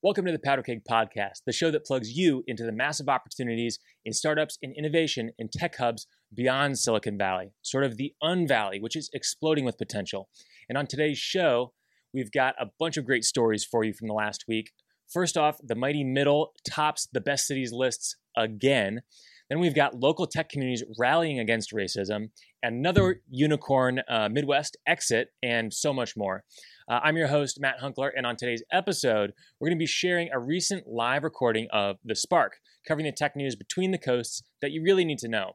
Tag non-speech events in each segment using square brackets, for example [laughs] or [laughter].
Welcome to the Powder Keg Podcast, the show that plugs you into the massive opportunities in startups and innovation in tech hubs beyond Silicon Valley, sort of the unvalley, which is exploding with potential. And on today's show, we've got a bunch of great stories for you from the last week. First off, the mighty middle tops the best cities lists again. Then we've got local tech communities rallying against racism, another unicorn uh, Midwest exit, and so much more. Uh, I'm your host, Matt Hunckler, and on today's episode, we're going to be sharing a recent live recording of The Spark, covering the tech news between the coasts that you really need to know.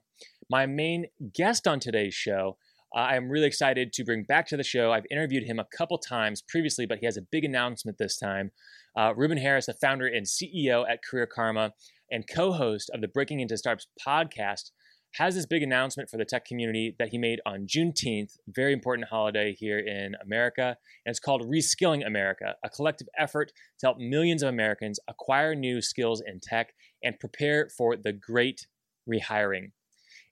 My main guest on today's show, uh, I am really excited to bring back to the show. I've interviewed him a couple times previously, but he has a big announcement this time. Uh, Ruben Harris, the founder and CEO at Career Karma and co host of the Breaking Into Startups podcast, has this big announcement for the tech community that he made on Juneteenth, very important holiday here in America. And it's called Reskilling America, a collective effort to help millions of Americans acquire new skills in tech and prepare for the great rehiring.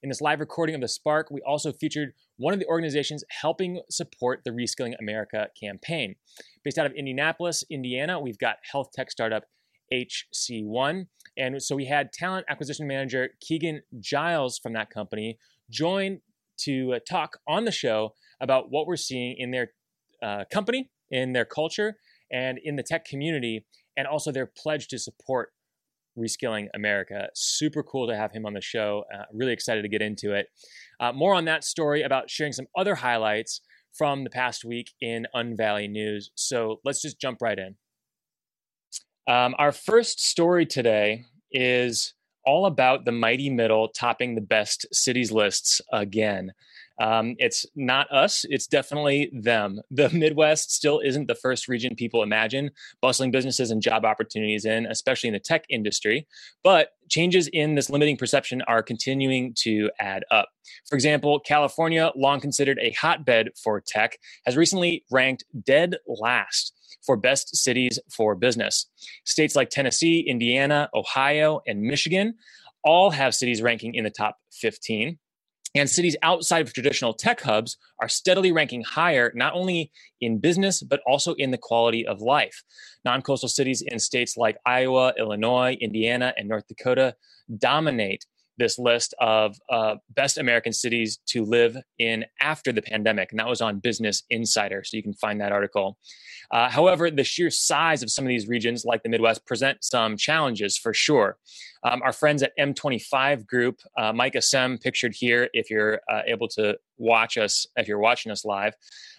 In this live recording of The Spark, we also featured one of the organizations helping support the Reskilling America campaign. Based out of Indianapolis, Indiana, we've got health tech startup HC1. And so we had talent acquisition manager Keegan Giles from that company join to uh, talk on the show about what we're seeing in their uh, company, in their culture, and in the tech community, and also their pledge to support Reskilling America. Super cool to have him on the show. Uh, really excited to get into it. Uh, more on that story about sharing some other highlights from the past week in Unvalley News. So let's just jump right in. Um, our first story today is all about the mighty middle topping the best cities lists again. Um, it's not us, it's definitely them. [laughs] The Midwest still isn't the first region people imagine bustling businesses and job opportunities in, especially in the tech industry. But changes in this limiting perception are continuing to add up. For example, California, long considered a hotbed for tech, has recently ranked dead last for best cities for business. States like Tennessee, Indiana, Ohio, and Michigan all have cities ranking in the top 15. And cities outside of traditional tech hubs are steadily ranking higher, not only in business, but also in the quality of life. Non coastal cities in states like Iowa, Illinois, Indiana, and North Dakota dominate this list of uh, best American cities to live in after the pandemic, and that was on Business Insider. So you can find that article. Uh, however, the sheer size of some of these regions, like the Midwest, present some challenges for sure. Um, our friends at M25 Group, uh, Mike Asem, pictured here, if you're uh, able to watch us, if you're watching us live.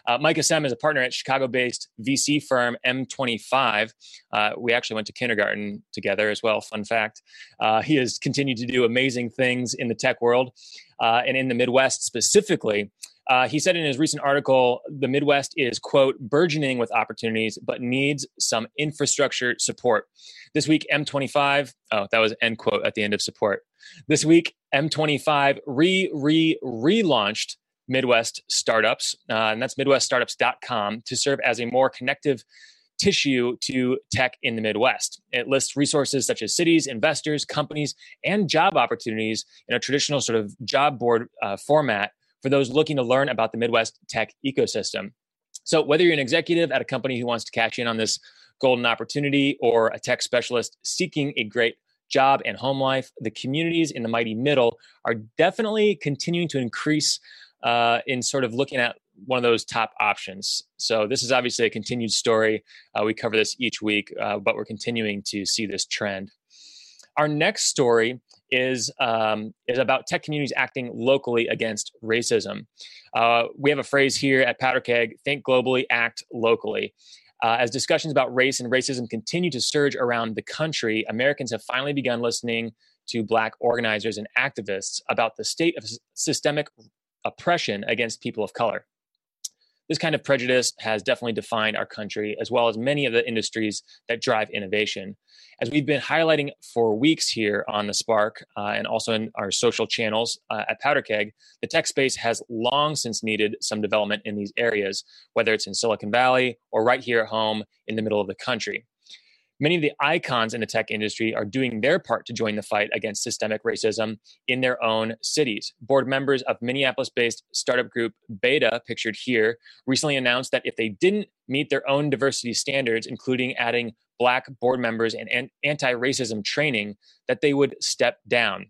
Uh, Mike Asem is a partner at Chicago-based VC firm M25. Uh, we actually went to kindergarten together as well. Fun fact. Uh, he has continued to do amazing things in the tech world uh, and in the Midwest specifically. Uh, he said in his recent article, the Midwest is, quote, burgeoning with opportunities, but needs some infrastructure support. This week, M25, oh, that was end quote at the end of support. This week, M25 re re relaunched Midwest Startups, uh, and that's MidwestStartups.com, to serve as a more connective tissue to tech in the Midwest. It lists resources such as cities, investors, companies, and job opportunities in a traditional sort of job board uh, format for those looking to learn about the Midwest tech ecosystem. So, whether you're an executive at a company who wants to cash in on this golden opportunity or a tech specialist seeking a great job and home life, the communities in the mighty middle are definitely continuing to increase uh, in sort of looking at one of those top options. So this is obviously a continued story. Uh, we cover this each week, uh, but we're continuing to see this trend. Our next story is um, is about tech communities acting locally against racism. Uh, we have a phrase here at Powder Keg: "Think globally, act locally." Uh, as discussions about race and racism continue to surge around the country, Americans have finally begun listening to Black organizers and activists about the state of systemic oppression against people of color. This kind of prejudice has definitely defined our country, as well as many of the industries that drive innovation. As we've been highlighting for weeks here on the Spark uh, and also in our social channels uh, at Powder Keg, the tech space has long since needed some development in these areas, whether it's in Silicon Valley or right here at home in the middle of the country. Many of the icons in the tech industry are doing their part to join the fight against systemic racism in their own cities. Board members of Minneapolis based startup group Beta, pictured here, recently announced that if they didn't meet their own diversity standards, including adding Black board members and anti racism training, that they would step down.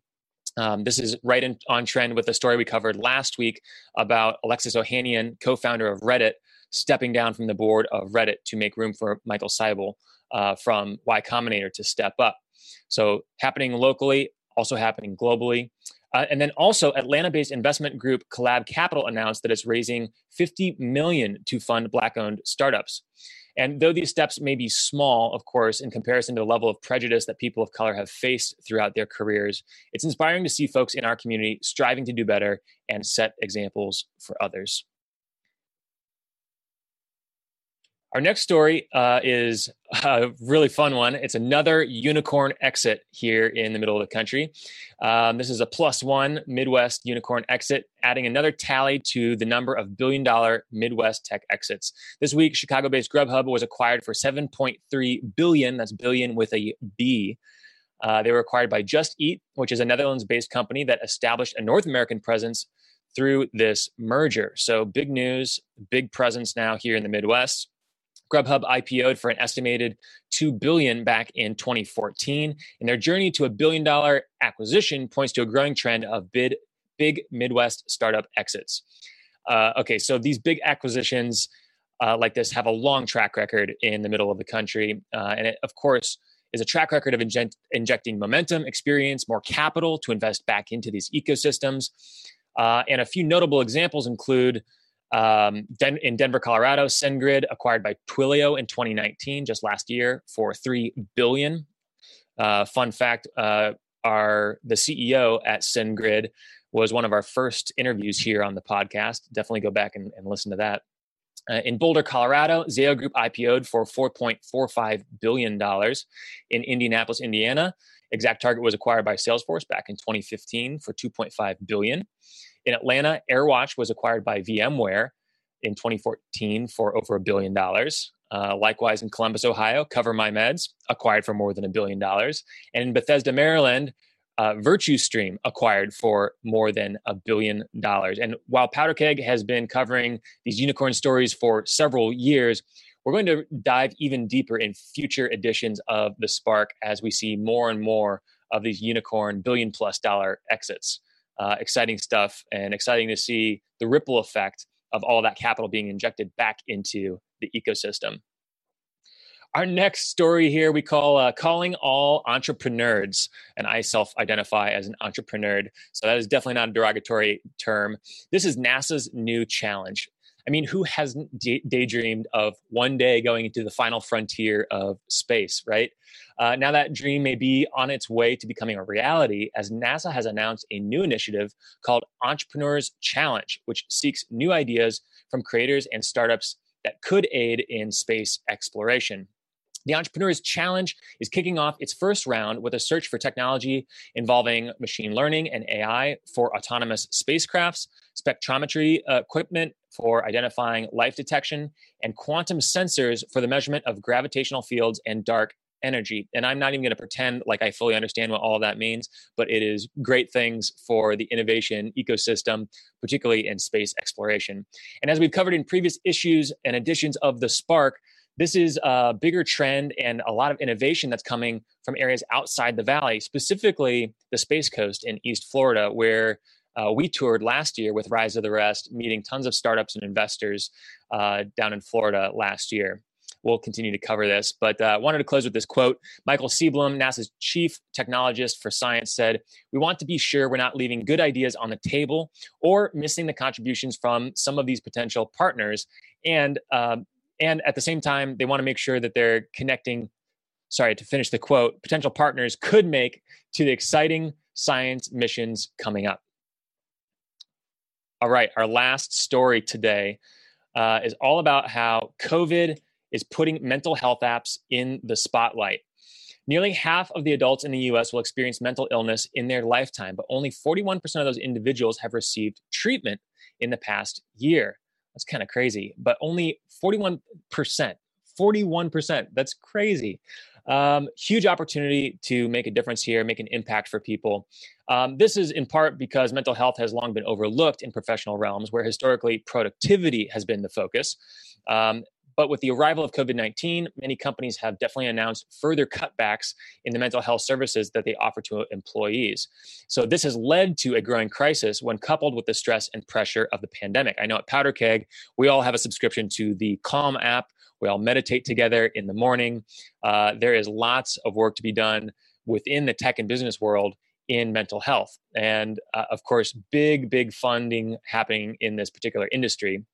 Um, this is right in, on trend with the story we covered last week about Alexis Ohanian, co founder of Reddit, stepping down from the board of Reddit to make room for Michael Seibel uh, from Y Combinator to step up. So happening locally, also happening globally. Uh, and then also Atlanta-based investment group Collab Capital announced that it's raising 50 million to fund black-owned startups. And though these steps may be small, of course, in comparison to the level of prejudice that people of color have faced throughout their careers, it's inspiring to see folks in our community striving to do better and set examples for others. Our next story uh, is a really fun one. It's another unicorn exit here in the middle of the country. Um, this is a plus one Midwest unicorn exit, adding another tally to the number of billion dollar Midwest tech exits. This week, Chicago based Grubhub was acquired for 7.3 billion. That's billion with a B. Uh, they were acquired by Just Eat, which is a Netherlands based company that established a North American presence through this merger. So, big news, big presence now here in the Midwest. Grubhub IPO'd for an estimated 2 billion back in 2014, and their journey to a billion dollar acquisition points to a growing trend of bid, big Midwest startup exits. Uh, okay, so these big acquisitions uh, like this have a long track record in the middle of the country, uh, and it, of course, is a track record of inject, injecting momentum, experience, more capital to invest back into these ecosystems. Uh, and a few notable examples include um, Den- in Denver, Colorado, SendGrid acquired by Twilio in 2019, just last year, for three billion. Uh, fun fact: uh, our the CEO at SendGrid was one of our first interviews here on the podcast. Definitely go back and, and listen to that. Uh, in Boulder, Colorado, Zayo Group IPO'd for $4.45 billion. In Indianapolis, Indiana, Exact Target was acquired by Salesforce back in 2015 for 2.5 billion. In Atlanta, AirWatch was acquired by VMware in 2014 for over a billion dollars. Uh, likewise, in Columbus, Ohio, CoverMyMeds acquired for more than a billion dollars. And in Bethesda, Maryland, uh, VirtuStream acquired for more than a billion dollars. And while PowderKeg has been covering these unicorn stories for several years, we're going to dive even deeper in future editions of the Spark as we see more and more of these unicorn billion plus dollar exits. Uh, exciting stuff and exciting to see the ripple effect of all that capital being injected back into the ecosystem. Our next story here we call uh, Calling All Entrepreneurs. And I self identify as an entrepreneur. So that is definitely not a derogatory term. This is NASA's new challenge. I mean, who hasn't day- daydreamed of one day going into the final frontier of space, right? Uh, now that dream may be on its way to becoming a reality, as NASA has announced a new initiative called Entrepreneurs Challenge, which seeks new ideas from creators and startups that could aid in space exploration. The Entrepreneurs Challenge is kicking off its first round with a search for technology involving machine learning and AI for autonomous spacecrafts, spectrometry equipment for identifying life detection, and quantum sensors for the measurement of gravitational fields and dark energy. And I'm not even going to pretend like I fully understand what all that means, but it is great things for the innovation ecosystem, particularly in space exploration. And as we've covered in previous issues and editions of The Spark, this is a bigger trend and a lot of innovation that's coming from areas outside the valley, specifically the Space Coast in East Florida, where uh, we toured last year with Rise of the Rest, meeting tons of startups and investors uh, down in Florida last year. We'll continue to cover this, but uh, wanted to close with this quote. Michael Seablom, NASA's chief technologist for science, said, We want to be sure we're not leaving good ideas on the table or missing the contributions from some of these potential partners. And um, and at the same time they want to make sure that they're connecting sorry to finish the quote potential partners could make to the exciting science missions coming up. All right our last story today uh, is all about how covid is putting mental health apps in the spotlight. Nearly half of the adults in the us will experience mental illness in their lifetime but only 41% of those individuals have received treatment in the past year that's kind of crazy. But only 41%, 41%, that's crazy, Um, huge opportunity to make a difference here, make an impact for people. Um, this is in part because mental health has long been overlooked in professional realms where historically productivity has been the focus. Um, but with the arrival of COVID 19, many companies have definitely announced further cutbacks in the mental health services that they offer to employees. So, this has led to a growing crisis when coupled with the stress and pressure of the pandemic. I know at Powder Keg, we all have a subscription to the Calm app. We all meditate together in the morning. Uh, there is lots of work to be done within the tech and business world in mental health. And uh, of course, big, big funding happening in this particular industry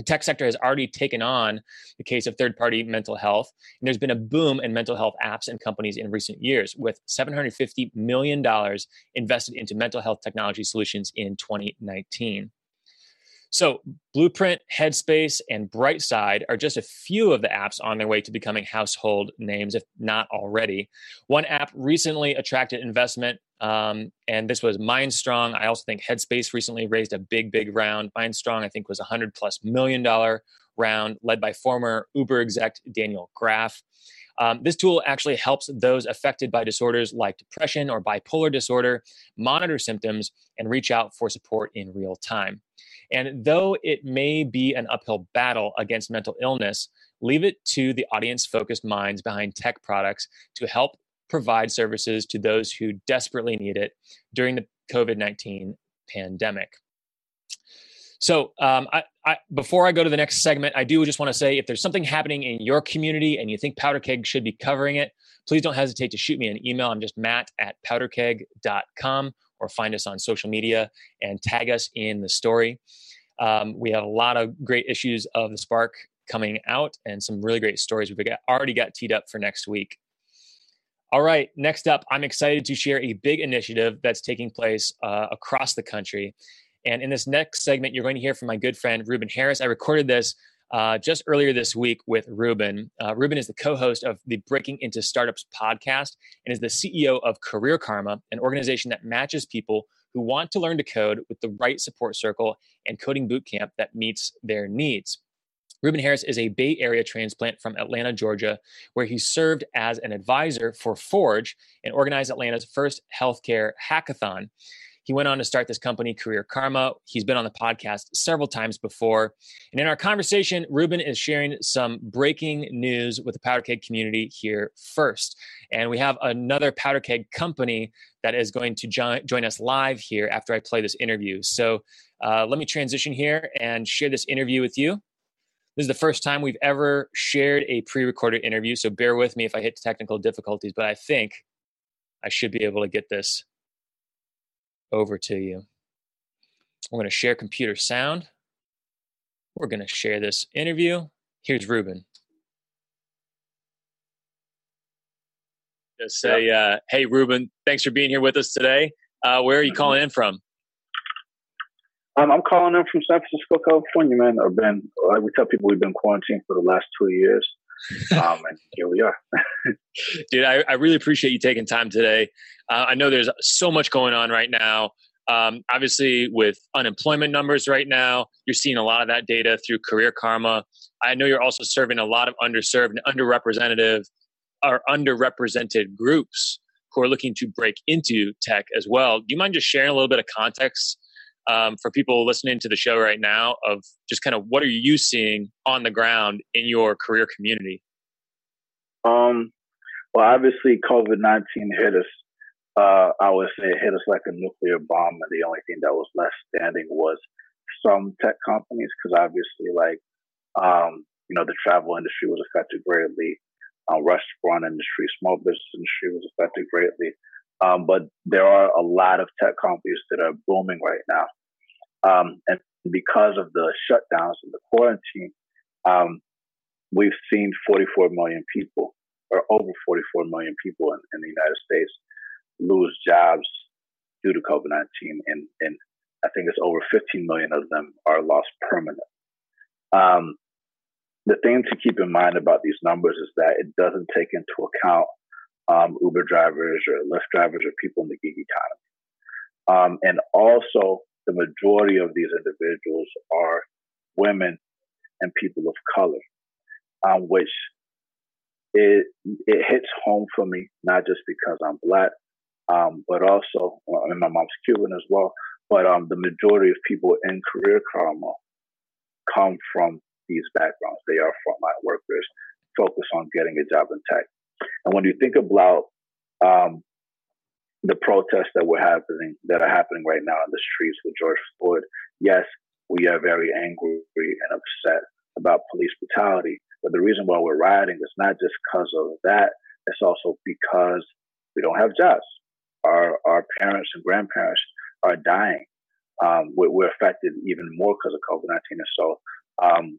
the tech sector has already taken on the case of third party mental health. And there's been a boom in mental health apps and companies in recent years, with $750 million invested into mental health technology solutions in 2019. So, Blueprint, Headspace, and Brightside are just a few of the apps on their way to becoming household names, if not already. One app recently attracted investment, um, and this was MindStrong. I also think Headspace recently raised a big, big round. MindStrong, I think, was a hundred plus million dollar round, led by former Uber exec Daniel Graf. Um, this tool actually helps those affected by disorders like depression or bipolar disorder monitor symptoms and reach out for support in real time. And though it may be an uphill battle against mental illness, leave it to the audience focused minds behind tech products to help provide services to those who desperately need it during the COVID 19 pandemic. So, um, I, I, before I go to the next segment, I do just want to say if there's something happening in your community and you think Powder Keg should be covering it, please don't hesitate to shoot me an email. I'm just matt at powderkeg.com or find us on social media and tag us in the story. Um, we have a lot of great issues of the Spark coming out and some really great stories we've got, already got teed up for next week. All right, next up, I'm excited to share a big initiative that's taking place uh, across the country. And in this next segment, you're going to hear from my good friend Ruben Harris. I recorded this uh, just earlier this week with Ruben. Uh, Ruben is the co host of the Breaking Into Startups podcast and is the CEO of Career Karma, an organization that matches people who want to learn to code with the right support circle and coding bootcamp that meets their needs. Ruben Harris is a Bay Area transplant from Atlanta, Georgia, where he served as an advisor for Forge and organized Atlanta's first healthcare hackathon. He went on to start this company, Career Karma. He's been on the podcast several times before. And in our conversation, Ruben is sharing some breaking news with the Powder Keg community here first. And we have another Powder Keg company that is going to jo- join us live here after I play this interview. So uh, let me transition here and share this interview with you. This is the first time we've ever shared a pre recorded interview, so bear with me if I hit technical difficulties, but I think I should be able to get this over to you. I'm going to share computer sound. We're going to share this interview. Here's Ruben. Just say, uh, hey, Ruben, thanks for being here with us today. Uh, where are you calling in from? Um, I'm calling in from San Francisco, California, man. I've been, like we tell people, we've been quarantined for the last two years. Um, and here we are. [laughs] Dude, I, I, really appreciate you taking time today. Uh, I know there's so much going on right now. Um, obviously, with unemployment numbers right now, you're seeing a lot of that data through Career Karma. I know you're also serving a lot of underserved and underrepresented or underrepresented groups who are looking to break into tech as well. Do you mind just sharing a little bit of context um, for people listening to the show right now of just kind of what are you seeing on the ground in your career community? Um, well, obviously, COVID 19 hit us. Uh, I would say it hit us like a nuclear bomb, and the only thing that was left standing was some tech companies, because obviously, like, um, you know, the travel industry was affected greatly, uh, restaurant industry, small business industry was affected greatly. Um, but there are a lot of tech companies that are booming right now. Um, and because of the shutdowns and the quarantine, um, we've seen 44 million people, or over 44 million people in, in the United States, lose jobs due to COVID 19. And, and I think it's over 15 million of them are lost permanently. Um, the thing to keep in mind about these numbers is that it doesn't take into account um, Uber drivers or Lyft drivers or people in the gig economy. Um, and also, the majority of these individuals are women and people of color, um, which it it hits home for me not just because I'm black, um, but also well, and my mom's Cuban as well. But um, the majority of people in Career Karma come from these backgrounds. They are frontline workers focused on getting a job in tech. And when you think about um, the protests that were happening, that are happening right now in the streets with George Floyd, yes, we are very angry and upset about police brutality. But the reason why we're rioting is not just because of that. It's also because we don't have jobs. Our our parents and grandparents are dying. Um, we're, we're, affected even more because of COVID nineteen. And so, um,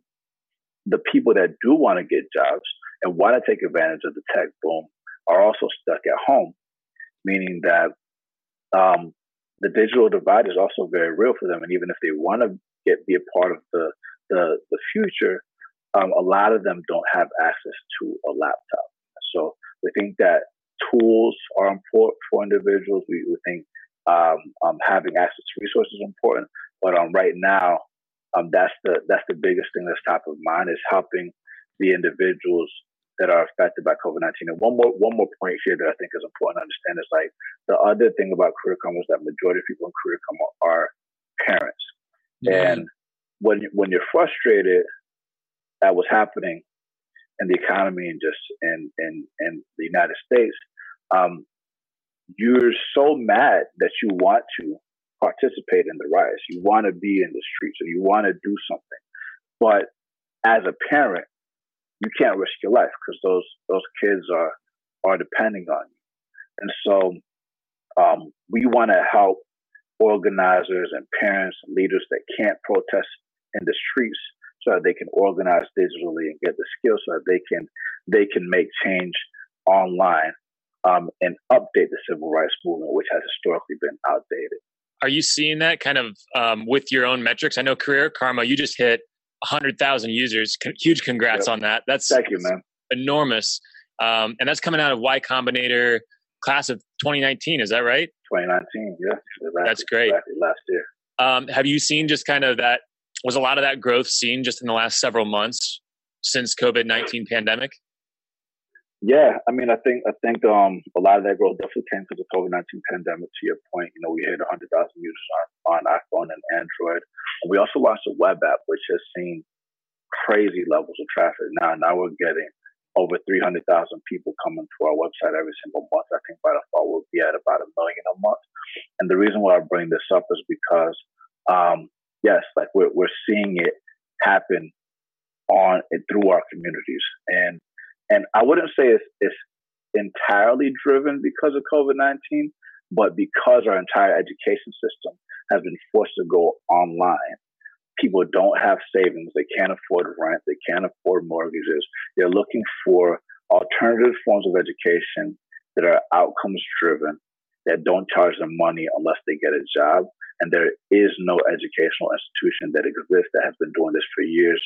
the people that do want to get jobs and want to take advantage of the tech boom are also stuck at home, meaning that um, the digital divide is also very real for them. And even if they want to get be a part of the the, the future, um, a lot of them don't have access to a laptop. So we think that tools are important for individuals. We, we think um, um, having access to resources is important. But um, right now, um, that's the that's the biggest thing that's top of mind is helping the individuals that are affected by COVID nineteen. And one more one more point here that I think is important to understand is like the other thing about career Karma is that majority of people in career Karma are parents, and when when you're frustrated at what's happening in the economy and just in in in the United States, um, you're so mad that you want to participate in the riots. You want to be in the streets or you want to do something. But as a parent, you can't risk your life because those those kids are are depending on you. And so um, we want to help organizers and parents and leaders that can't protest in the streets so that they can organize digitally and get the skills so that they can they can make change online um, and update the civil rights movement, which has historically been outdated. Are you seeing that kind of um, with your own metrics? I know Career Karma, you just hit 100,000 users. huge congrats yep. on that. That's thank you, man. Enormous, um, and that's coming out of Y Combinator class of 2019. Is that right? 2019, yeah. Exactly, that's great. Exactly last year. Um, have you seen just kind of that? Was a lot of that growth seen just in the last several months since COVID 19 pandemic? Yeah, I mean, I think I think um, a lot of that growth definitely came because of COVID nineteen pandemic. To your point, you know, we hit hundred thousand users on, on iPhone and Android, and we also launched a web app which has seen crazy levels of traffic. Now, now we're getting over three hundred thousand people coming to our website every single month. I think by the fall we'll be at about a million a month. And the reason why I bring this up is because, um, yes, like we're we're seeing it happen on and through our communities and and I wouldn't say it's, it's entirely driven because of COVID 19, but because our entire education system has been forced to go online. People don't have savings. They can't afford rent. They can't afford mortgages. They're looking for alternative forms of education that are outcomes driven, that don't charge them money unless they get a job. And there is no educational institution that exists that has been doing this for years,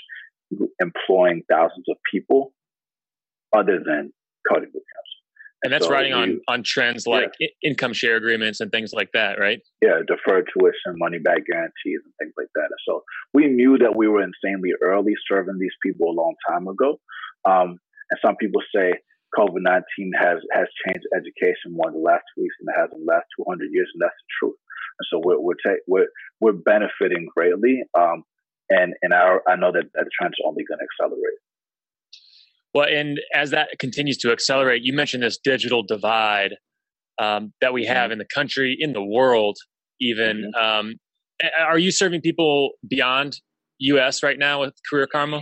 employing thousands of people other than coding boot camps. And that's so riding on on trends like yeah. income share agreements and things like that, right? Yeah, deferred tuition, money back guarantees, and things like that. And so we knew that we were insanely early serving these people a long time ago. Um, and some people say COVID nineteen has has changed education more in the last two weeks than it has in the last two hundred years, and that's the truth. And so we're we're ta- we're, we're benefiting greatly. Um, and and our, I know that that trend is only going to accelerate. Well, and as that continues to accelerate, you mentioned this digital divide um, that we have mm-hmm. in the country, in the world, even. Mm-hmm. Um, are you serving people beyond U.S. right now with Career Karma?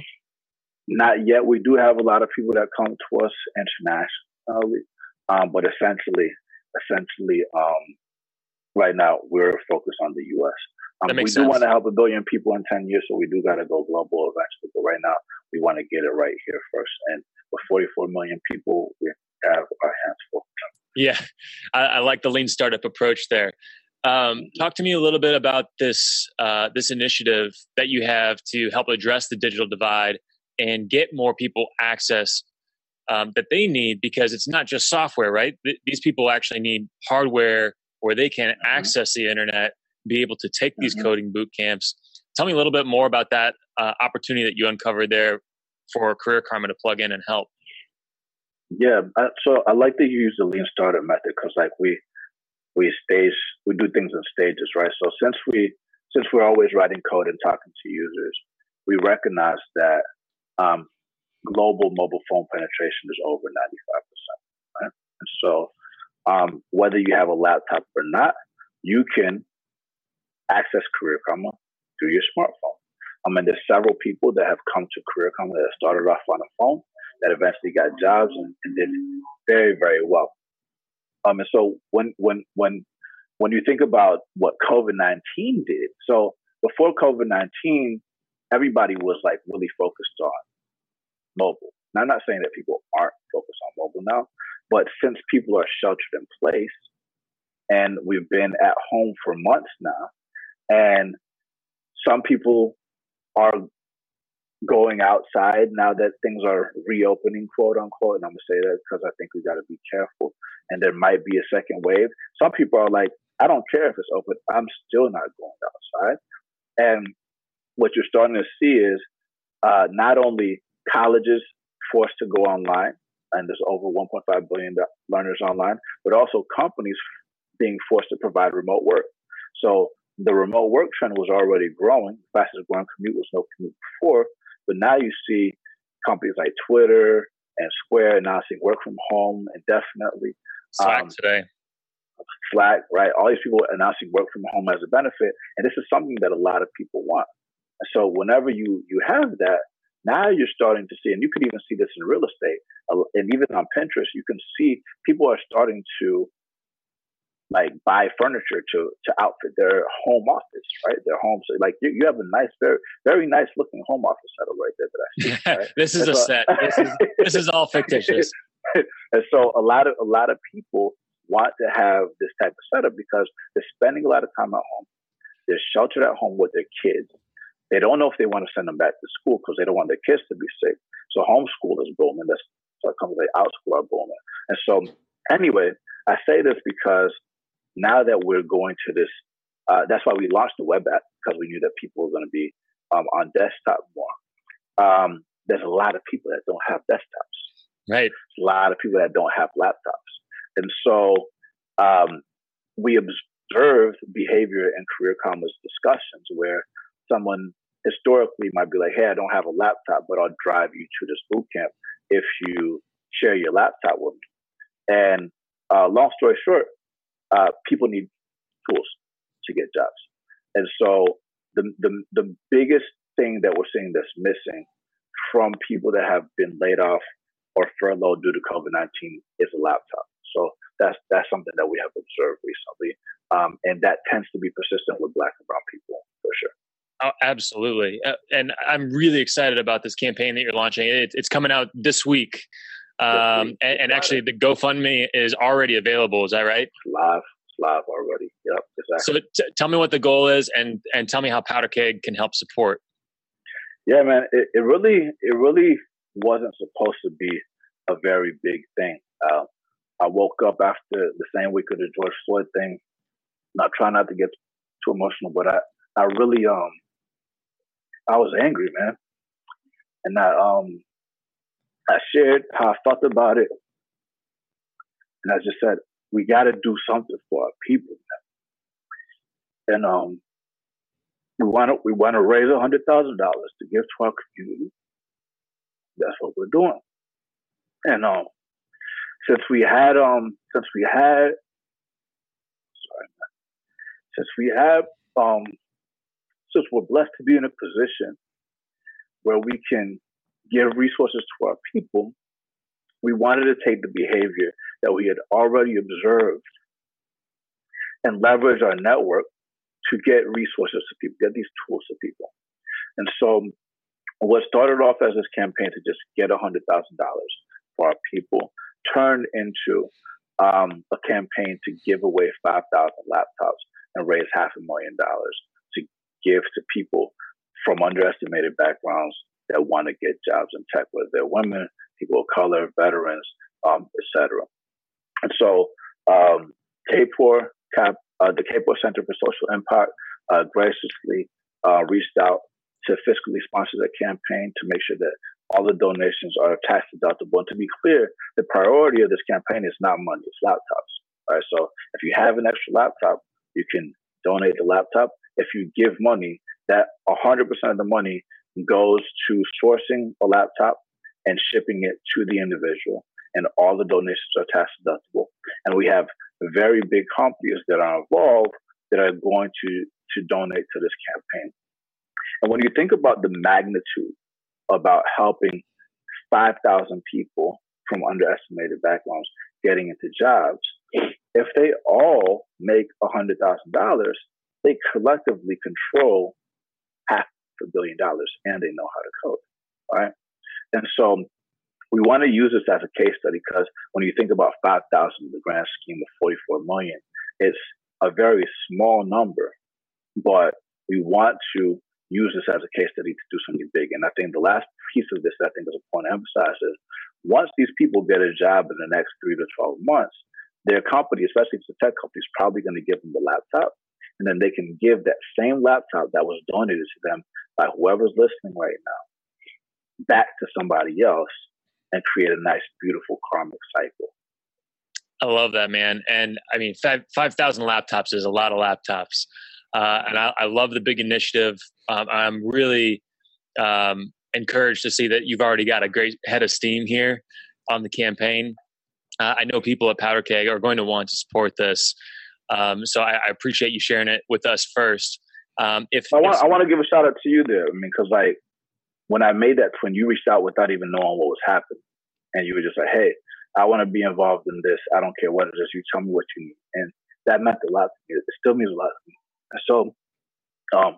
Not yet. We do have a lot of people that come to us internationally, um, but essentially, essentially, um, right now we're focused on the U.S. Um, we sense. do want to help a billion people in 10 years, so we do got to go global eventually. But right now, we want to get it right here first. And with 44 million people, we have our hands full. Yeah, I, I like the lean startup approach there. Um, talk to me a little bit about this uh, this initiative that you have to help address the digital divide and get more people access um, that they need because it's not just software, right? Th- these people actually need hardware where they can mm-hmm. access the internet be able to take these mm-hmm. coding boot camps. Tell me a little bit more about that uh, opportunity that you uncovered there for Career Karma to plug in and help. Yeah, so I like to use the lean startup method because like we we stage we do things in stages, right? So since we since we're always writing code and talking to users, we recognize that um, global mobile phone penetration is over 95%. Right? And so um, whether you have a laptop or not, you can access Career Karma through your smartphone. I mean, there's several people that have come to Career Karma that started off on a phone that eventually got jobs and, and did very, very well. Um, and so when when when when you think about what COVID nineteen did, so before COVID nineteen, everybody was like really focused on mobile. Now, I'm not saying that people aren't focused on mobile now, but since people are sheltered in place and we've been at home for months now, and some people are going outside now that things are reopening, quote unquote. And I'm gonna say that because I think we got to be careful. And there might be a second wave. Some people are like, I don't care if it's open. I'm still not going outside. And what you're starting to see is uh, not only colleges forced to go online, and there's over 1.5 billion learners online, but also companies being forced to provide remote work. So the remote work trend was already growing. The fastest growing commute was no commute before, but now you see companies like Twitter and Square announcing work from home indefinitely. Slack um, today. Slack, right? All these people announcing work from home as a benefit, and this is something that a lot of people want. And so, whenever you you have that, now you're starting to see, and you could even see this in real estate, and even on Pinterest, you can see people are starting to like buy furniture to to outfit their home office, right? Their home. So like you, you have a nice, very very nice looking home office setup right there that I see. [laughs] Right? this is and a so, set. This is this is all [laughs] fictitious. [laughs] and so a lot of a lot of people want to have this type of setup because they're spending a lot of time at home. They're sheltered at home with their kids. They don't know if they want to send them back to school because they don't want their kids to be sick. So homeschool is booming. That's so it comes like outschool are booming. And so anyway, I say this because now that we're going to this, uh, that's why we launched the web app because we knew that people were going to be um, on desktop more. Um, there's a lot of people that don't have desktops. Right. a lot of people that don't have laptops. And so um, we observed behavior in Career Karma discussions where someone historically might be like, hey, I don't have a laptop, but I'll drive you to this boot camp if you share your laptop with me. And uh, long story short, uh, people need tools to get jobs. And so the, the, the biggest thing that we're seeing that's missing from people that have been laid off or furloughed due to COVID 19 is a laptop. So that's that's something that we have observed recently, um, and that tends to be persistent with Black and Brown people for sure. Oh, absolutely. Uh, and I'm really excited about this campaign that you're launching. It, it's coming out this week. Um, and, and, actually, the GoFundMe is already available. Is that right? live. It's live already. Yep, exactly. So t- tell me what the goal is and, and tell me how Powder Keg can help support. Yeah, man. It, it really, it really wasn't supposed to be a very big thing. Uh, I woke up after the same week of the George Floyd thing. Not trying not to get too emotional, but I, I really, um, I was angry, man. And I um I shared how I felt about it. And I just said, we gotta do something for our people. And um we wanna we wanna raise a hundred thousand dollars to give to our community. That's what we're doing. And um since we had um since we had sorry since we had um since we're blessed to be in a position where we can give resources to our people, we wanted to take the behavior that we had already observed and leverage our network to get resources to people, get these tools to people. And so, what started off as this campaign to just get $100,000 for our people turned into um, a campaign to give away 5,000 laptops and raise half a million dollars to give to people from underestimated backgrounds that want to get jobs in tech, whether they're women, people of color, veterans, um, etc. And so, um, Kapor, Cap, uh, the Kapor Center for Social Impact, uh, graciously uh, reached out to fiscally sponsor the campaign to make sure that all the donations are tax deductible. And to be clear, the priority of this campaign is not money, it's laptops. Right. So if you have an extra laptop, you can donate the laptop. If you give money, that 100% of the money goes to sourcing a laptop and shipping it to the individual. And all the donations are tax deductible. And we have very big companies that are involved that are going to, to donate to this campaign. And when you think about the magnitude about helping 5,000 people from underestimated backgrounds getting into jobs, if they all make $100,000, they collectively control a billion dollars and they know how to code. Right. And so we want to use this as a case study because when you think about 5,000 in the grand scheme of 44 million, it's a very small number, but we want to use this as a case study to do something big. And I think the last piece of this, I think, is point to emphasize is once these people get a job in the next three to 12 months, their company, especially if it's a tech company, is probably going to give them the laptop. And then they can give that same laptop that was donated to them by whoever's listening right now back to somebody else and create a nice, beautiful karmic cycle. I love that, man. And I mean, 5,000 laptops is a lot of laptops. Uh, and I, I, love the big initiative. Um, I'm really um, encouraged to see that you've already got a great head of steam here on the campaign. Uh, I know people at Powder Keg are going to want to support this, um, so I, I, appreciate you sharing it with us first. Um, if I want, if, I want to give a shout out to you there. I mean, because like when I made that twin, you reached out without even knowing what was happening, and you were just like, "Hey, I want to be involved in this. I don't care what it is. You tell me what you need," and that meant a lot to me. It still means a lot to me. So um,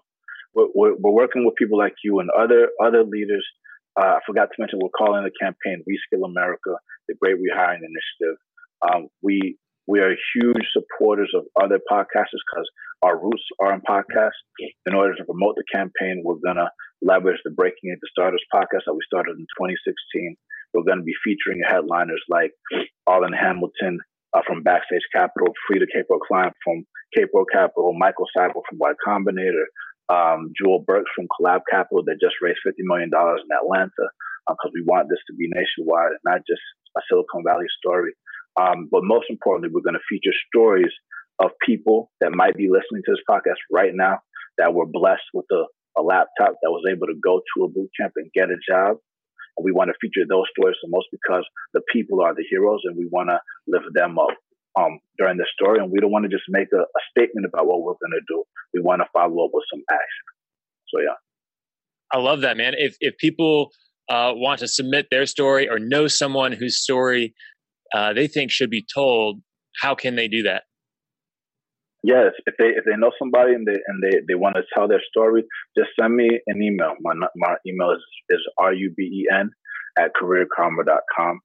we're, we're, we're, working with people like you and other other leaders. Uh, I forgot to mention we're calling the campaign Reskill America, the Great Rehiring Initiative. Um, we we are huge supporters of other podcasters because our roots are in podcasts. In order to promote the campaign, we're gonna leverage the Breaking Into Startups podcast that we started in 2016. We're going to be featuring headliners like Arlan Hamilton, uh, from Backstage Capital, Freada Kapor Klein from Kapor Capital, Michael Seibel from Y Combinator, um, Jewel Burks from Collab Capital that just raised $50 million in Atlanta because uh, we want this to be nationwide and not just a Silicon Valley story. Um, but most importantly, we're going to feature stories of people that might be listening to this podcast right now that were blessed with a, a laptop that was able to go to a boot camp and get a job And we want to feature those stories the most because the people are the heroes and we want to lift them up um, during the story. And we don't want to just make a, a statement about what we're going to do. We want to follow up with some action. So, yeah. I love that, man. If, if people uh, want to submit their story or know someone whose story uh, they think should be told, how can they do that? Yes, if they if they know somebody and they and they, they want to tell their story, just send me an email. My my email is is r u b e n at careerkarma.com.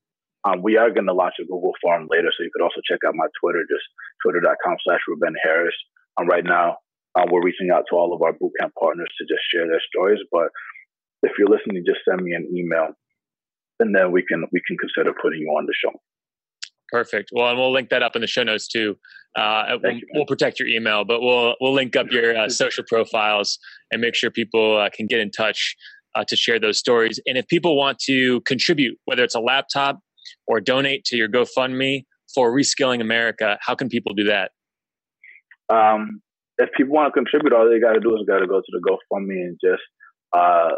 Um, we are going to launch a Google form later, so you could also check out my Twitter, just twitter.com slash Ruben Harris. Um, right now, um, we're reaching out to all of our bootcamp partners to just share their stories. But if you're listening, just send me an email, and then we can we can consider putting you on the show. Perfect. Well, and we'll link that up in the show notes too. Uh, we'll, you, we'll, protect your email, but we'll we'll link up your uh, social profiles and make sure people uh, can get in touch uh, to share those stories. And if people want to contribute, whether it's a laptop or donate to your GoFundMe for Reskilling America, how can people do that? Um, if people want to contribute, all they got to do is got to go to the GoFundMe and just uh,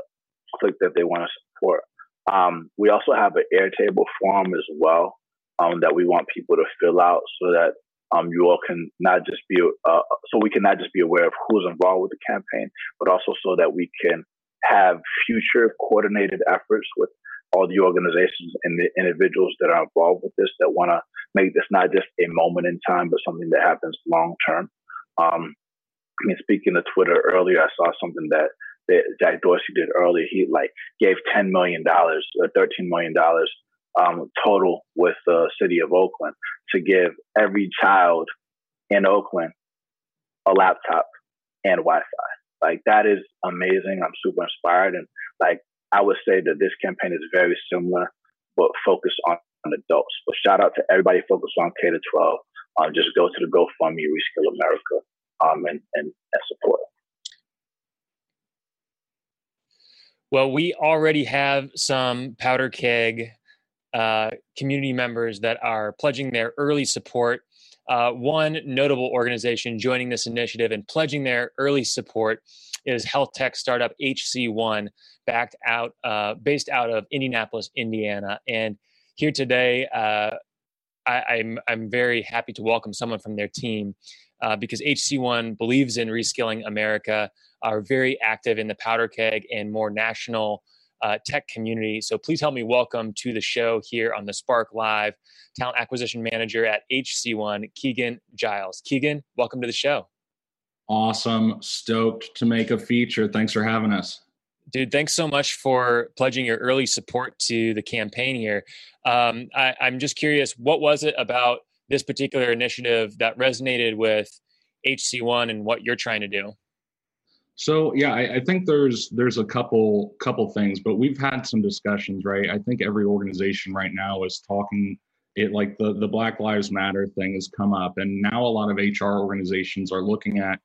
click that they want to support. Um, we also have an Airtable form as well um, that we want people to fill out so that um, you all can not just be uh, so we can not just be aware of who's involved with the campaign, but also so that we can have future coordinated efforts with all the organizations and the individuals that are involved with this that want to make this not just a moment in time, but something that happens long term. Um, I mean, speaking of Twitter earlier, I saw something that, that Jack Dorsey did earlier. He like gave ten million dollars or thirteen million dollars um, total with the city of Oakland to give every child in Oakland a laptop and Wi-Fi. Like that is amazing. I'm super inspired, and like I would say that this campaign is very similar, but focused on, on adults. But shout out to everybody focused on K to 12. Um, just go to the GoFundMe Reskill America um, and, and, and support. Well, we already have some powder keg uh, community members that are pledging their early support. Uh, one notable organization joining this initiative and pledging their early support is health tech startup HC1, backed out, uh, based out of Indianapolis, Indiana. And here today, uh, I, I'm, I'm very happy to welcome someone from their team uh, because HC1 believes in reskilling America, are very active in the powder keg and more national uh, tech community. So please help me welcome to the show here on the Spark Live talent acquisition manager at HC1, Keegan Giles. Keegan, welcome to the show. Awesome. Stoked to make a feature. Thanks for having us. Dude, thanks so much for pledging your early support to the campaign here. Um, I, I'm just curious, what was it about this particular initiative that resonated with HC1 and what you're trying to do? So yeah, I, I, think there's there's a couple couple things, but we've had some discussions, right? I think every organization right now is talking it like the the Black Lives Matter thing has come up, and now a lot of HR organizations are looking at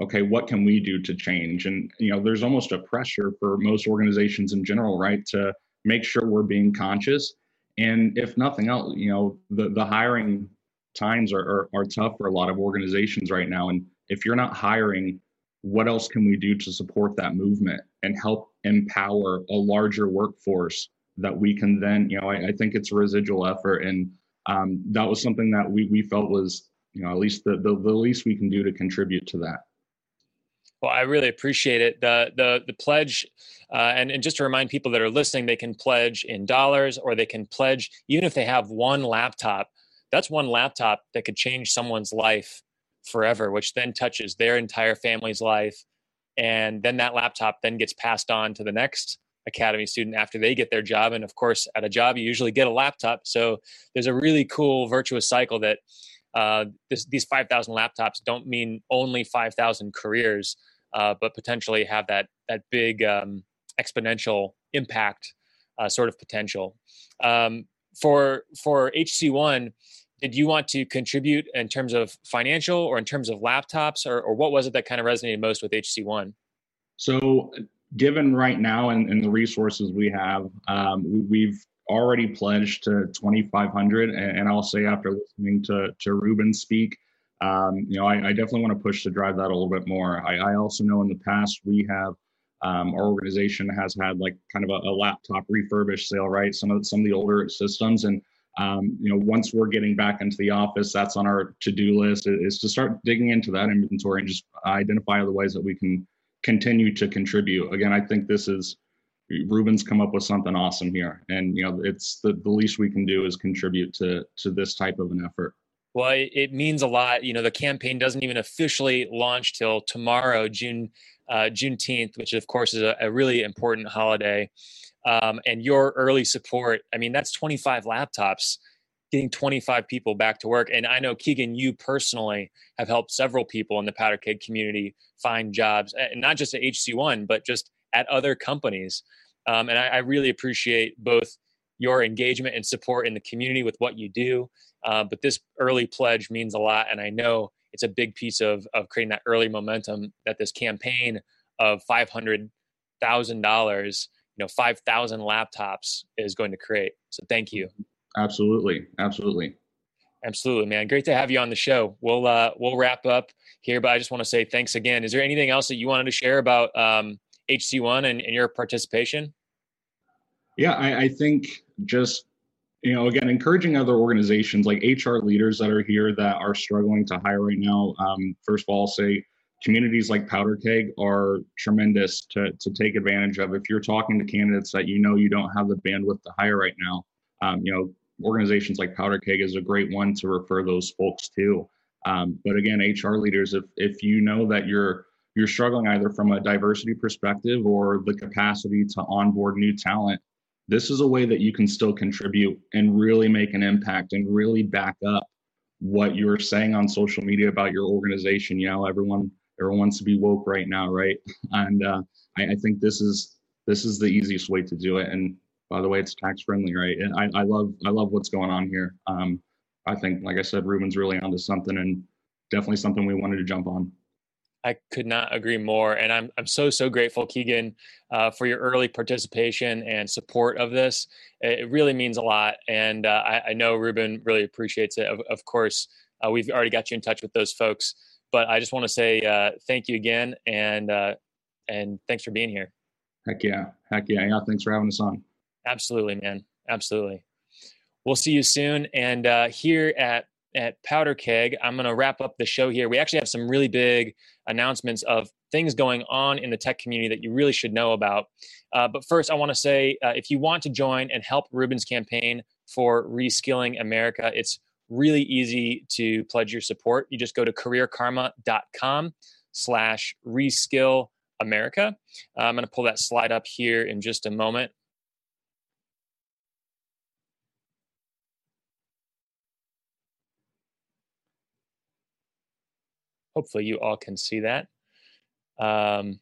okay, what can we do to change? And you know, there's almost a pressure for most organizations in general, right, to make sure we're being conscious. And if nothing else, you know, the the hiring times are, are, are tough for a lot of organizations right now. And if you're not hiring, what else can we do to support that movement and help empower a larger workforce that we can then, you know, I, I think it's a residual effort. And um, that was something that we, we felt was, you know, at least the, the, the least we can do to contribute to that. Well, I really appreciate it. The the the pledge, uh, and and just to remind people that are listening, they can pledge in dollars, or they can pledge even if they have one laptop. That's one laptop that could change someone's life forever, which then touches their entire family's life, and then that laptop then gets passed on to the next academy student after they get their job. And of course, at a job, you usually get a laptop. So there's a really cool virtuous cycle that uh, this, these 5,000 laptops don't mean only 5,000 careers uh, but potentially have that that big um, exponential impact uh, sort of potential. Um, for for HC1, did you want to contribute in terms of financial or in terms of laptops, or, or what was it that kind of resonated most with HC1? So, given right now and, and the resources we have, um, we've already pledged to 2,500, and, and I'll say after listening to to Ruben speak um, you know, I, I, definitely want to push to drive that a little bit more. I, I also know in the past we have um, our organization has had like kind of a, a, laptop refurbished sale, right? Some of some of the older systems, and um, you know, once we're getting back into the office, that's on our to-do list is to start digging into that inventory and just identify other ways that we can continue to contribute. Again, I think this is Ruben's come up with something awesome here, and you know, it's the, the least we can do is contribute to to this type of an effort. Well, it means a lot. You know, the campaign doesn't even officially launch till tomorrow, June uh, Juneteenth, which of course is a, a really important holiday. Um, and your early support, I mean, that's 25 laptops, getting 25 people back to work. And I know Keegan, you personally have helped several people in the powder keg community find jobs, and not just at HC1, but just at other companies. Um, and I, I really appreciate both your engagement and support in the community with what you do uh, but this early pledge means a lot, and I know it's a big piece of of creating that early momentum that this campaign of five hundred thousand dollars, you know, five thousand laptops is going to create. So thank you. Absolutely, absolutely, absolutely, man. Great to have you on the show. We'll uh, we'll wrap up here, but I just want to say thanks again. Is there anything else that you wanted to share about um, HC1 and, and your participation? Yeah, I, I think just you know, again, encouraging other organizations like HR leaders that are here that are struggling to hire right now. Um, first of all, I'll say communities like Powder Keg are tremendous to, to take advantage of. If you're talking to candidates that you know you don't have the bandwidth to hire right now, um, you know, organizations like Powder Keg is a great one to refer those folks to. Um, but again, HR leaders, if if you know that you're you're struggling either from a diversity perspective or the capacity to onboard new talent, this is a way that you can still contribute and really make an impact and really back up what you're saying on social media about your organization. You know, everyone everyone wants to be woke right now, right? [laughs] And uh, I, I, think this is this is the easiest way to do it. And by the way, it's tax friendly, right? And I, I love I love what's going on here. Um, I think, like I said, Ruben's really onto something, and definitely something we wanted to jump on. I could not agree more. And I'm, I'm so, so grateful, Keegan, uh, for your early participation and support of this. It really means a lot. And uh, I, I, know Ruben really appreciates it. Of, of course, uh, we've already got you in touch with those folks. But I just want to say uh, thank you again. And, uh, and thanks for being here. Heck yeah. Heck yeah. Yeah. Thanks for having us on. Absolutely, man. Absolutely. We'll see you soon. And uh, here at at Powder Keg. I'm going to wrap up the show here. We actually have some really big announcements of things going on in the tech community that you really should know about. Uh, but first, I want to say uh, if you want to join and help Ruben's campaign for reskilling America, it's really easy to pledge your support. You just go to careerkarma.com slash reskill America. Uh, I'm going to pull that slide up here in just a moment. hopefully you all can see that. Um,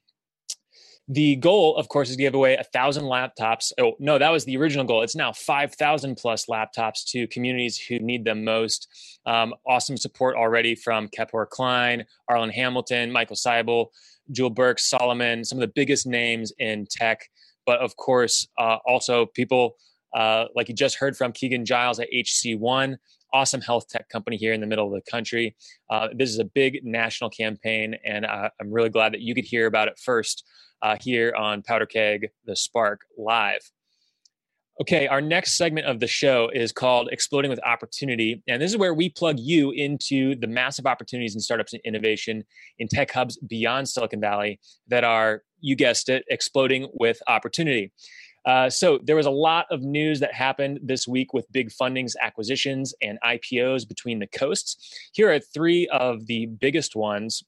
the goal, of course, is to give away a thousand laptops. Oh no, that was the original goal. It's now five thousand plus laptops to communities who need them most. Um, awesome support already from Kapor Klein, Arlan Hamilton, Michael Seibel, Jewel Burke, Solomon, some of the biggest names in tech. But of course, uh, also people uh, like you just heard from Keegan Giles at HC1, awesome health tech company here in the middle of the country. Uh, this is a big national campaign, and uh, I'm really glad that you could hear about it first uh, here on Powder Keg, The Spark Live. Okay, our next segment of the show is called Exploding with Opportunity. And this is where we plug you into the massive opportunities in startups and innovation in tech hubs beyond Silicon Valley that are, you guessed it, exploding with opportunity. Uh, so there was a lot of news that happened this week with big fundings, acquisitions, and IPOs between the coasts. Here are three of the biggest ones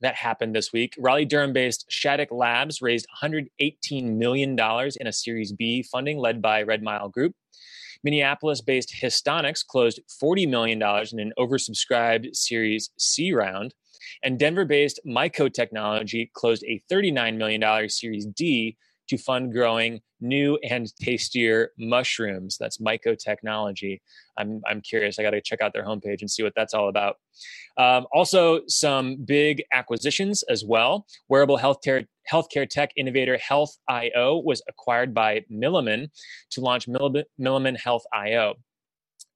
that happened this week. Raleigh Durham based Shattuck Labs raised $118 million in a Series B funding led by Redmile Group. Minneapolis based Histonics closed $40 million in an oversubscribed Series C round. And Denver based Myco Technology closed a $39 million Series D to fund growing new and tastier mushrooms. That's Myco Technology. I'm, I'm curious. I got to check out their homepage and see what that's all about. Um, also, some big acquisitions as well. Wearable healthcare healthcare tech innovator Health IO was acquired by Milliman to launch Milliman Health IO.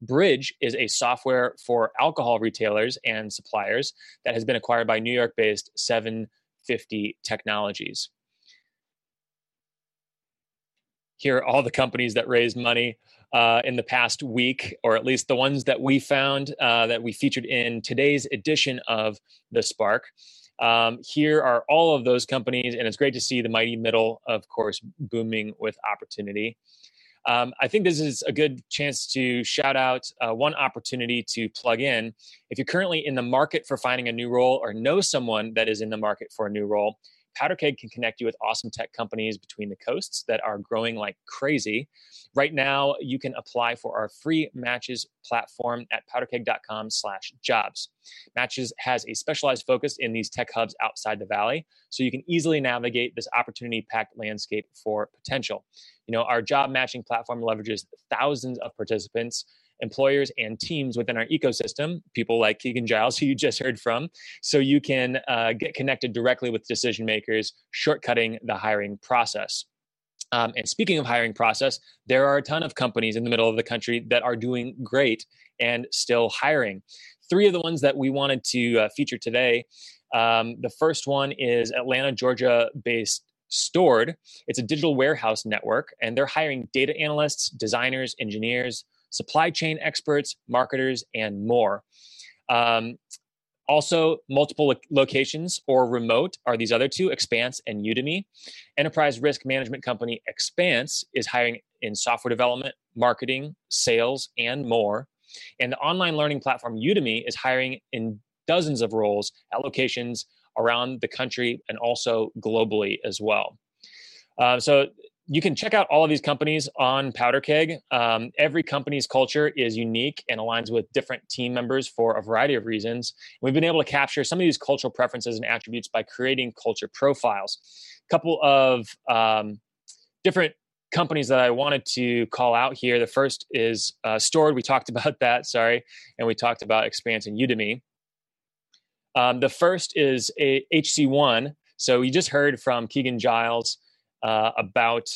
Bridge is a software for alcohol retailers and suppliers that has been acquired by New York based 750 Technologies here are all the companies that raised money uh, in the past week, or at least the ones that we found uh, that we featured in today's edition of The Spark. Um, here are all of those companies, and it's great to see the mighty middle, of course, booming with opportunity. Um, I think this is a good chance to shout out uh, one opportunity to plug in. If you're currently in the market for finding a new role or know someone that is in the market for a new role, PowderKeg can connect you with awesome tech companies between the coasts that are growing like crazy. Right now, you can apply for our free matches platform at powderkeg.com slash jobs. Matches has a specialized focus in these tech hubs outside the valley, so you can easily navigate this opportunity-packed landscape for potential. You know, our job matching platform leverages thousands of participants employers and teams within our ecosystem, people like Keegan Giles, [laughs] who you just heard from, so you can uh, get connected directly with decision makers, shortcutting the hiring process. Um, and speaking of hiring process, there are a ton of companies in the middle of the country that are doing great and still hiring. Three of the ones that we wanted to uh, feature today. Um, the first one is Atlanta, Georgia based Stord. It's a digital warehouse network, and they're hiring data analysts, designers, engineers, supply chain experts, marketers, and more. Um, also, multiple lo- locations or remote are these other two, Expanse and Udemy. Enterprise risk management company Expanse is hiring in software development, marketing, sales, and more. And the online learning platform Udemy is hiring in dozens of roles at locations around the country and also globally as well. Uh, so you can check out all of these companies on PowderKeg. Um, every company's culture is unique and aligns with different team members for a variety of reasons. We've been able to capture some of these cultural preferences and attributes by creating culture profiles. A couple of um, different companies that I wanted to call out here. The first is uh, Stord. We talked [laughs] about that, sorry, and we talked about Expanse and Udemy. Um, the first is a HC1. So you just heard from Keegan Giles uh, about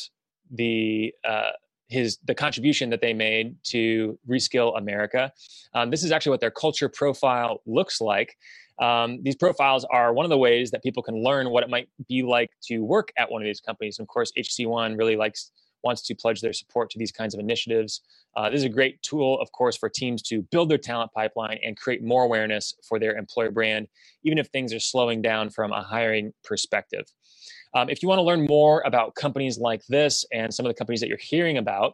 the uh, his the contribution that they made to reskill America. Um, this is actually what their culture profile looks like. Um, these profiles are one of the ways that people can learn what it might be like to work at one of these companies. And of course, HC1 really likes wants to pledge their support to these kinds of initiatives. Uh, this is a great tool, of course, for teams to build their talent pipeline and create more awareness for their employer brand, even if things are slowing down from a hiring perspective. Um, if you want to learn more about companies like this and some of the companies that you're hearing about,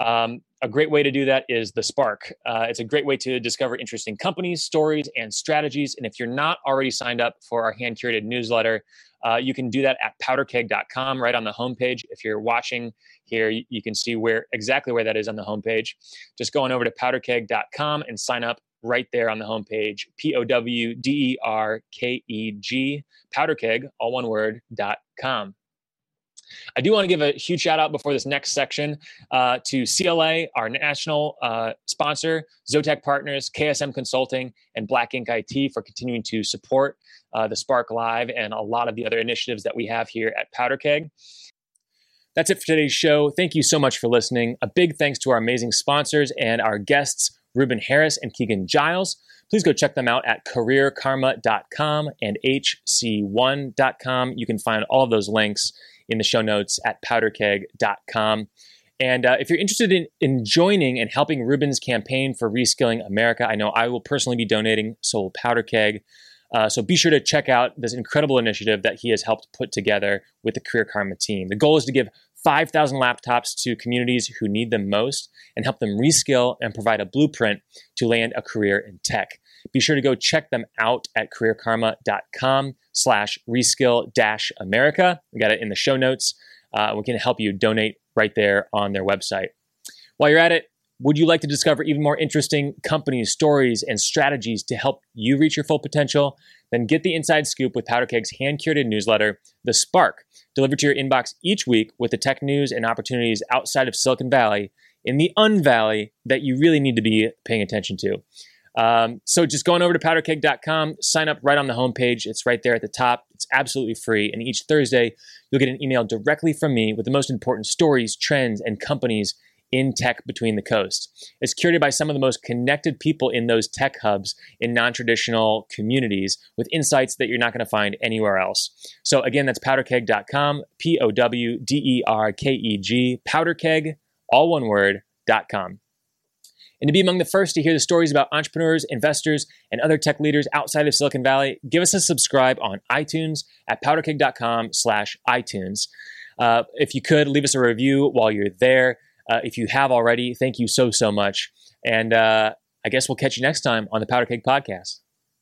um, a great way to do that is the Spark. Uh, it's a great way to discover interesting companies, stories, and strategies. And if you're not already signed up for our hand curated newsletter, uh, you can do that at powderkeg.com right on the homepage. If you're watching here, you, you can see where exactly where that is on the homepage. Just go on over to powderkeg.com and sign up right there on the homepage. P O W D E R K E G, powderkeg, all one word, dot com. I do want to give a huge shout out before this next section uh, to CLA, our national uh, sponsor, Zotec Partners, KSM Consulting, and Black Ink IT for continuing to support uh, the Spark Live and a lot of the other initiatives that we have here at Powder Keg. That's it for today's show. Thank you so much for listening. A big thanks to our amazing sponsors and our guests, Ruben Harris and Keegan Giles. Please go check them out at careerkarma.com and hc1.com. You can find all of those links in the show notes at powderkeg.com. And uh, if you're interested in, in joining and helping Ruben's campaign for reskilling America, I know I will personally be donating, so will Powder Keg. Uh, so be sure to check out this incredible initiative that he has helped put together with the Career Karma team. The goal is to give 5,000 laptops to communities who need them most and help them reskill and provide a blueprint to land a career in tech. Be sure to go check them out at careerkarma.com slash reskill dash America. We got it in the show notes. Uh, we can help you donate right there on their website. While you're at it, would you like to discover even more interesting companies, stories, and strategies to help you reach your full potential? Then get the inside scoop with PowderKeg's hand curated newsletter, The Spark, delivered to your inbox each week with the tech news and opportunities outside of Silicon Valley in the unvalley that you really need to be paying attention to. Um, so just going over to powderkeg.com, sign up right on the homepage. It's right there at the top. It's absolutely free. And each Thursday, you'll get an email directly from me with the most important stories, trends, and companies in tech between the coasts. It's curated by some of the most connected people in those tech hubs in non traditional communities with insights that you're not going to find anywhere else. So, again, that's powderkeg.com, P O W D E R K E G, powderkeg, all one word, dot com. And to be among the first to hear the stories about entrepreneurs, investors, and other tech leaders outside of Silicon Valley, give us a subscribe on iTunes at powderkeg.com slash iTunes. Uh, if you could, leave us a review while you're there. Uh, if you have already, thank you so, so much. And uh, I guess we'll catch you next time on the Powder Keg Podcast.